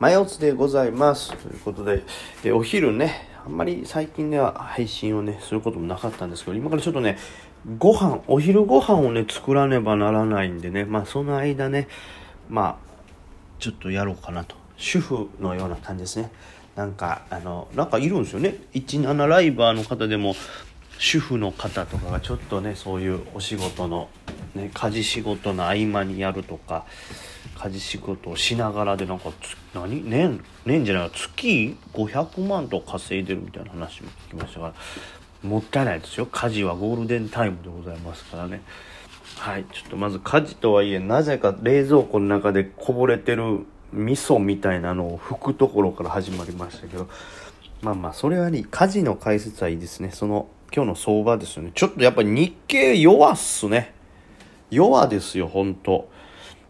前おつでございます。ということででお昼ねあんまり最近では配信をねすることもなかったんですけど今からちょっとねご飯お昼ご飯をね作らねばならないんでねまあその間ねまあちょっとやろうかなと。主婦のような感じですね。なんかあのなんかいるんですよね。17ライバーの方でも主婦の方とかがちょっとねそういうお仕事の、ね、家事仕事の合間にやるとか家事仕事をしながらでなんか何？年年じゃない月500万と稼いでるみたいな話も聞きましたからもったいないですよ家事はゴールデンタイムでございますからねはいちょっとまず家事とはいえなぜか冷蔵庫の中でこぼれてる味噌みたいなのを拭くところから始まりましたけどまあまあそれはね家事の解説はいいですねその今日の相場ですよね。ちょっとやっぱり日経弱っすね。弱ですよ、ほんと。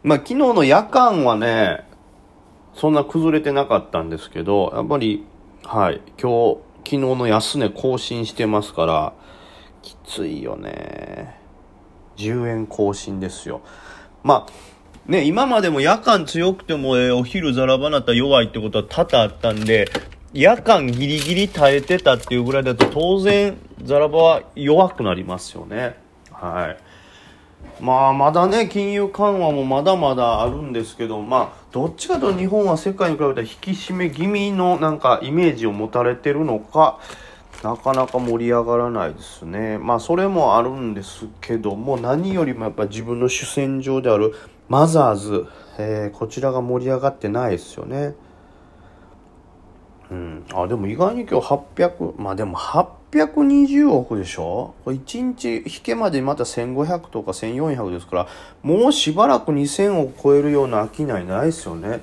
まあ昨日の夜間はね、そんな崩れてなかったんですけど、やっぱり、はい、今日、昨日の安値更新してますから、きついよね。10円更新ですよ。まあ、ね、今までも夜間強くても、えー、お昼ザラバナタ弱いってことは多々あったんで、夜間ギリギリ耐えてたっていうぐらいだと当然ザラバは弱くなりますよね。はい。まあまだね、金融緩和もまだまだあるんですけど、まあどっちかと日本は世界に比べたら引き締め気味のなんかイメージを持たれてるのか、なかなか盛り上がらないですね。まあそれもあるんですけども、何よりもやっぱ自分の主戦場であるマザーズ、えー、こちらが盛り上がってないですよね。うん、あでも意外に今日800まあでも820億でしょ？これ1日引けまでまた1500とか1400ですからもうしばらく2000億超えるような商いないですよね。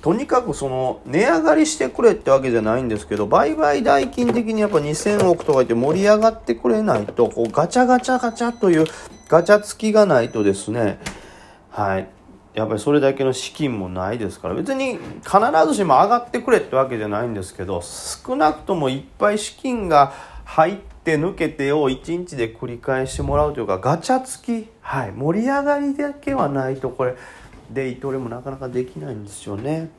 とにかくその値上がりしてくれってわけじゃないんですけど売買代金的にやっぱ2000億とか言って盛り上がってくれないとこうガチャガチャガチャというガチャ付きがないとですね。はい。やっぱりそれだけの資金もないですから別に必ずしも上がってくれってわけじゃないんですけど少なくともいっぱい資金が入って抜けてを1日で繰り返してもらうというかガチャ付き、はい、盛り上がりだけはないとこれデイトレもなかなかできないんですよね。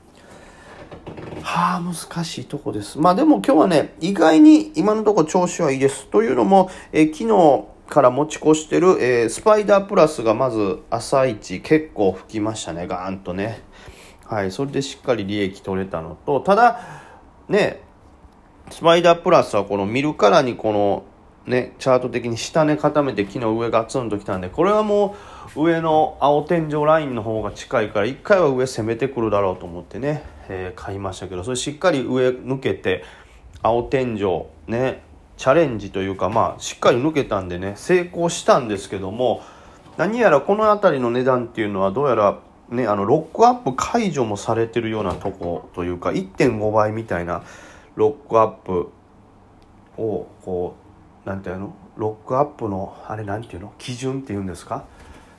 はあ難しいとこです。まあでも今日はね意外に今のところ調子はいいです。というのもえ昨日から持ち越してる、えー、スパイダープラスがまず朝一結構吹きましたね、ガーンとね。はい、それでしっかり利益取れたのと、ただ、ね、スパイダープラスはこの見るからにこのね、チャート的に下値固めて昨日上ガツンときたんで、これはもう上の青天井ラインの方が近いから、一回は上攻めてくるだろうと思ってね、えー、買いましたけど、それしっかり上抜けて、青天井、ね、チャレンジというかまあしっかり抜けたんでね成功したんですけども何やらこの辺りの値段っていうのはどうやらねあのロックアップ解除もされてるようなとこというか1.5倍みたいなロックアップをこう何ていうの？ロックアップのあれ何ていうの？基準っていうんですか？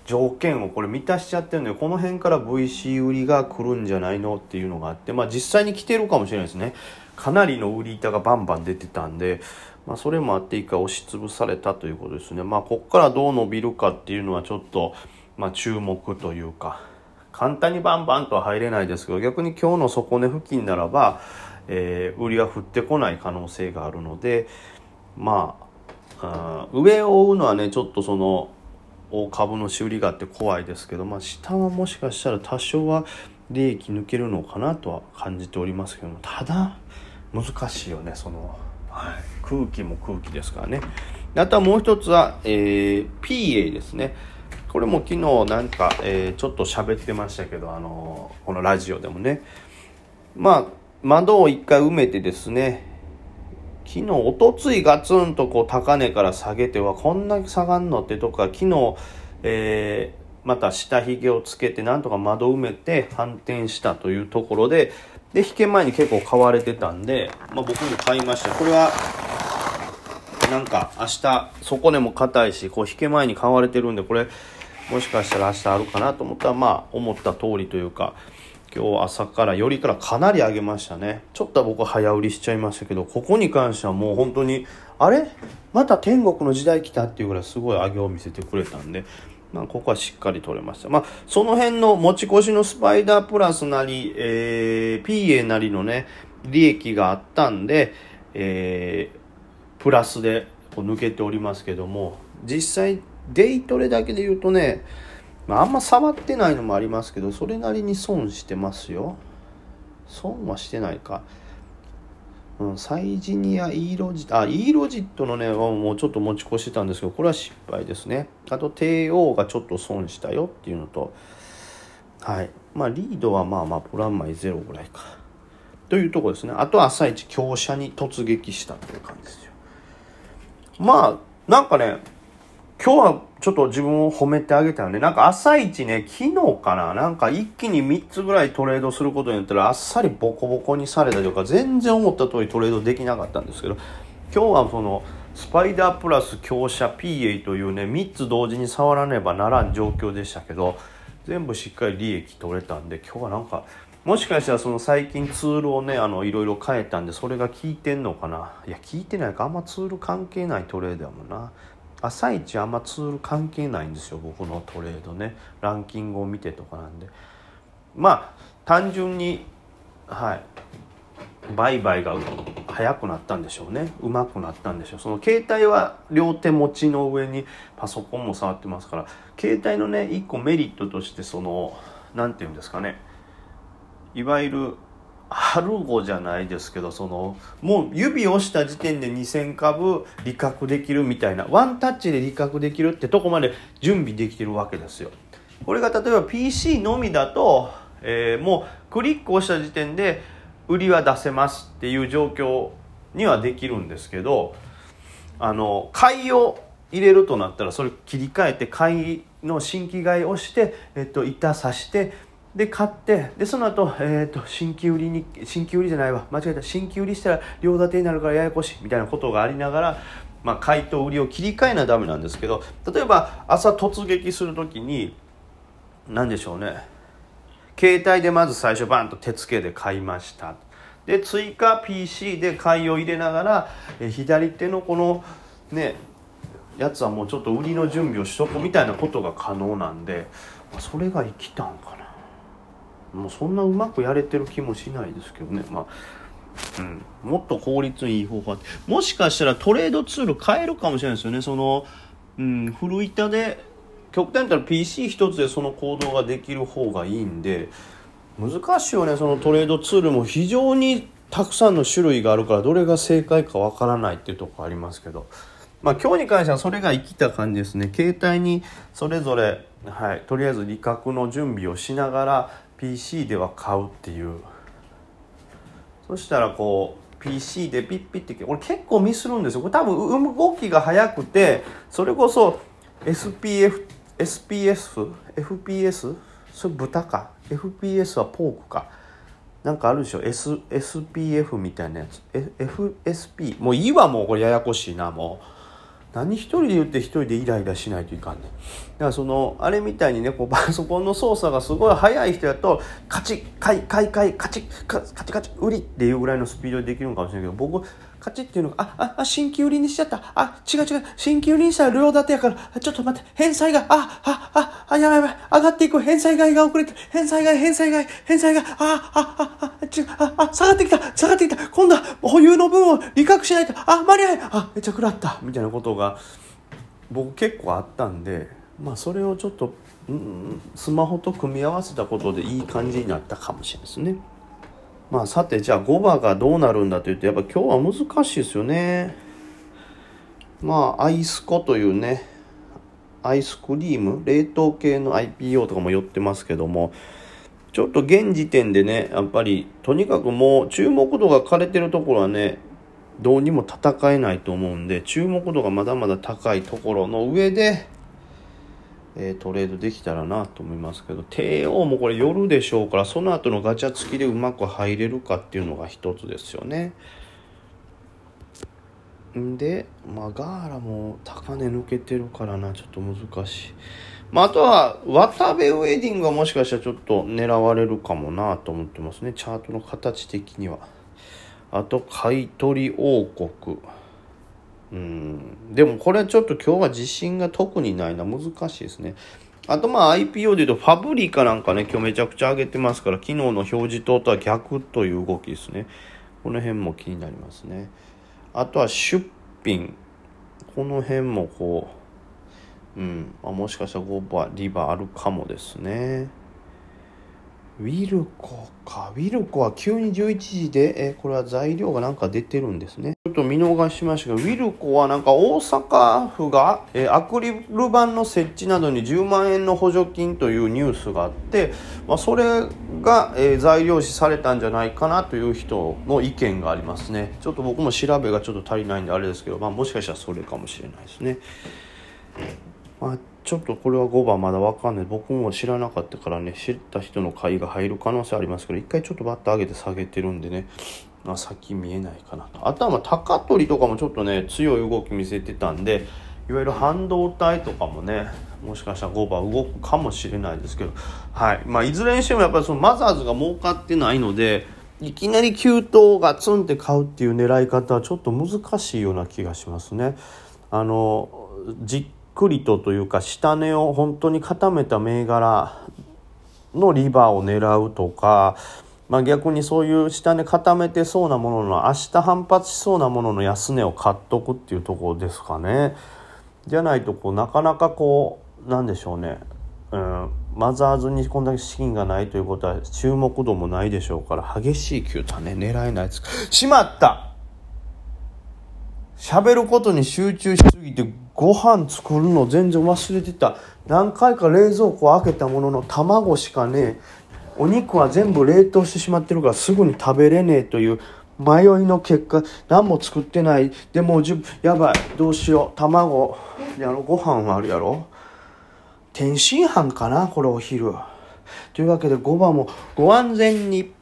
条件をこれ満たしちゃってるんでこの辺から VC 売りが来るんじゃないのっていうのがあってまあ実際に来てるかもしれないですね。かなりの売り板がバンバン出てたんでまあ、それもあって一回押しつぶされたということですね。まあ、ここからどう伸びるかっていうのはちょっと、まあ、注目というか、簡単にバンバンとは入れないですけど、逆に今日の底値付近ならば、えー、売りは降ってこない可能性があるので、まあ、あ上を追うのはね、ちょっとその、株の修理があって怖いですけど、まあ、下はもしかしたら多少は利益抜けるのかなとは感じておりますけども、ただ、難しいよね、その、はい、空気も空気ですからね。あとはもう一つは、えー、PA ですね。これも昨日なんか、えー、ちょっと喋ってましたけど、あのー、このラジオでもね。まあ、窓を一回埋めてですね、昨日、おとついガツンとこう高値から下げては、こんなに下がんのってとか、昨日、えー、また下髭をつけて、なんとか窓埋めて反転したというところで、で、引け前に結構買われてたんで、まあ、僕も買いました。これは、なんか明日、底根も硬いし、こう引け前に買われてるんで、これ、もしかしたら明日あるかなと思ったら、まあ、思った通りというか、今日朝からよりからかなり上げましたね。ちょっと僕早売りしちゃいましたけど、ここに関してはもう本当に、あれ？また天国の時代来たっていうぐらいすごい上げを見せてくれたんで、まあ、ここはしっかり取れました。まあ、その辺の持ち越しのスパイダープラスなり、えー、PA なりのね、利益があったんで、えー、プラスでこう抜けておりますけども、実際、デイトレだけで言うとね、まあ、あんま触ってないのもありますけど、それなりに損してますよ。損はしてないか。うん、サイジニア、イーロジット、あ、イーロジットのね、もうちょっと持ち越してたんですけど、これは失敗ですね。あと、帝王がちょっと損したよっていうのと、はい。まあ、リードはまあまあ、プランマイゼロぐらいか。というとこですね。あと朝一強者に突撃したっていう感じですよ。まあ、なんかね、今日はちょっと自分を褒めてあげたよね。なんか朝一ね、昨日かな、なんか一気に3つぐらいトレードすることによったらあっさりボコボコにされたというか、全然思った通りトレードできなかったんですけど、今日はその、スパイダープラス強者 PA というね、3つ同時に触らねばならん状況でしたけど、全部しっかり利益取れたんで、今日はなんか、もしかしたらその最近ツールをね、あの、いろいろ変えたんで、それが効いてんのかな。いや、効いてないか、あんまツール関係ないトレードやもんな。朝一あんまツール関係ないんですよ僕のトレードね。ランキングを見てとかなんで。まあ単純にはい。売買が早くなったんでしょうね。うまくなったんでしょう。その携帯は両手持ちの上にパソコンも触ってますから。携帯のね一個メリットとしてその何て言うんですかね。いわゆるハルゴじゃないですけどそのもう指をした時点で2,000株利確できるみたいなワンタッチで利確できるってとこまで準備できてるわけですよ。これが例えば PC のみだと、えー、もうクリックをした時点で売りは出せますっていう状況にはできるんですけどあの買いを入れるとなったらそれ切り替えて買いの新規買いをして、えっと、板刺してで買ってでその後、えーと、新規売りに新規売りじゃないわ。間違えた。新規売りしたら両立てになるからややこしい。みたいなことがありながら、まあ、買いと売りを切り替えなダメなんですけど例えば朝突撃する時に何でしょうね。携帯でまず最初バンと手付けで買いました。で追加 PC で買いを入れながら、え左手のこのねやつはもうちょっと売りの準備をしとこみたいなことが可能なんでそれが生きたんかな。もうそんなうまくやれてる気もしないですけどね。まあうん、もっと効率のいい方法もしかしたらトレードツール変えるかもしれないですよね。その、うん、古板で極端に言ったら PC 一つでその行動ができる方がいいんで。難しいよね。そのトレードツールも非常にたくさんの種類があるからどれが正解かわからないっていうとこありますけど。まあ今日に関してはそれが生きた感じですね。携帯にそれぞれはいとりあえず利確の準備をしながら PC では買うっていう。そしたらこう PC でピッピッて俺結構ミスるんですよ。これ多分動きが速くてそれこそ SPF SPS FPS それ豚か？FPS はポークか？なんかあるでしょ、S、SPF みたいなやつ。FSP もういいわもうこれややこしいなもう。何一人で言って一人でイライラしないといかんねん。だからその、あれみたいにね、こうパソコンの操作がすごい速い人やと、カチッ、買い、買い、買い、カチッ、カチカチ、売りっていうぐらいのスピードでできるのかもしれないけど、僕、カチっていうのが、あ、あ、新規売りにしちゃった。あ、違う違う。新規売りにしたら両立てやから、ちょっと待って、返済が、あ、あ、あ、あ、やばいやばい。上がっていく。返済外が遅れて、返済外、返済外、返済外、あ、あ、あ、あ、違う、あ、あ、下がってきた、下がってきた。今度は保有の分を利確しないと、あ、間に合い、あ、めっちゃ食らった。みたいなことが、僕結構あったんで、まあそれをちょっと、うん、スマホと組み合わせたことでいい感じになったかもしれないですね。まあさてじゃあ5番がどうなるんだというとやっぱ今日は難しいですよね。まあアイスコというねアイスクリーム冷凍系の IPO とかも寄ってますけどもちょっと現時点でねやっぱりとにかくもう注目度が枯れてるところはねどうにも戦えないと思うんで注目度がまだまだ高いところの上でえー、トレードできたらなと思いますけど帝王もこれ夜でしょうからその後のガチャ付きでうまく入れるかっていうのが一つですよね。んで、まあ、ガーラも高値抜けてるからなちょっと難しい。まあ、あとは渡部ウェディングはもしかしたらちょっと狙われるかもなと思ってますねチャートの形的には。あと買取王国。うん。でもこれはちょっと今日は自信が特にないな。難しいですね。あとまあ IPO で言うとファブリカなんかね今日めちゃくちゃ上げてますから昨日の表示等とは逆という動きですね。この辺も気になりますね。あとは出品。この辺もこううん。あもしかしたら5番リバーあるかもですね。ウィルコか。ウィルコは急に11時で、えこれは材料がなんか出てるんですね。ちょっと見逃しましたが、ウィルコはなんか大阪府が、えアクリル板の設置などに10万円の補助金というニュースがあって、まあ、それが、え材料視されたんじゃないかなという人の意見がありますね。ちょっと僕も調べがちょっと足りないんであれですけど、まあ、もしかしたらそれかもしれないですね。まあちょっとこれは5番まだわかんない。僕も知らなかったからね知った人の買いが入る可能性ありますけど一回ちょっとバッと上げて下げてるんでね。あ先見えないかなと。あとはまあ高取とかもちょっとね強い動き見せてたんでいわゆる半導体とかもねもしかしたら5番動くかもしれないですけど。はい。まあいずれにしてもやっぱりそのマザーズが儲かってないのでいきなり急騰がツンって買うっていう狙い方はちょっと難しいような気がしますね。あの実くりとというか下値を本当に固めた銘柄のリバーを狙うとか、まあ、逆にそういう下値固めてそうなものの明日反発しそうなものの安値を買っとくっていうところですかね。じゃないとこうなかなかこうなんでしょうね、うん、マザーズにこんだけ資金がないということは注目度もないでしょうから激しい球とはね狙えないですしまった。喋ることに集中しすぎてご飯作るの全然忘れてた。何回か冷蔵庫開けたものの卵しかねえ。お肉は全部冷凍してしまってるからすぐに食べれねえという。迷いの結果何も作ってない。でもうじやばい。どうしよう。卵。やろご飯はあるやろ。天津飯かなこれお昼というわけで5番もご安全に。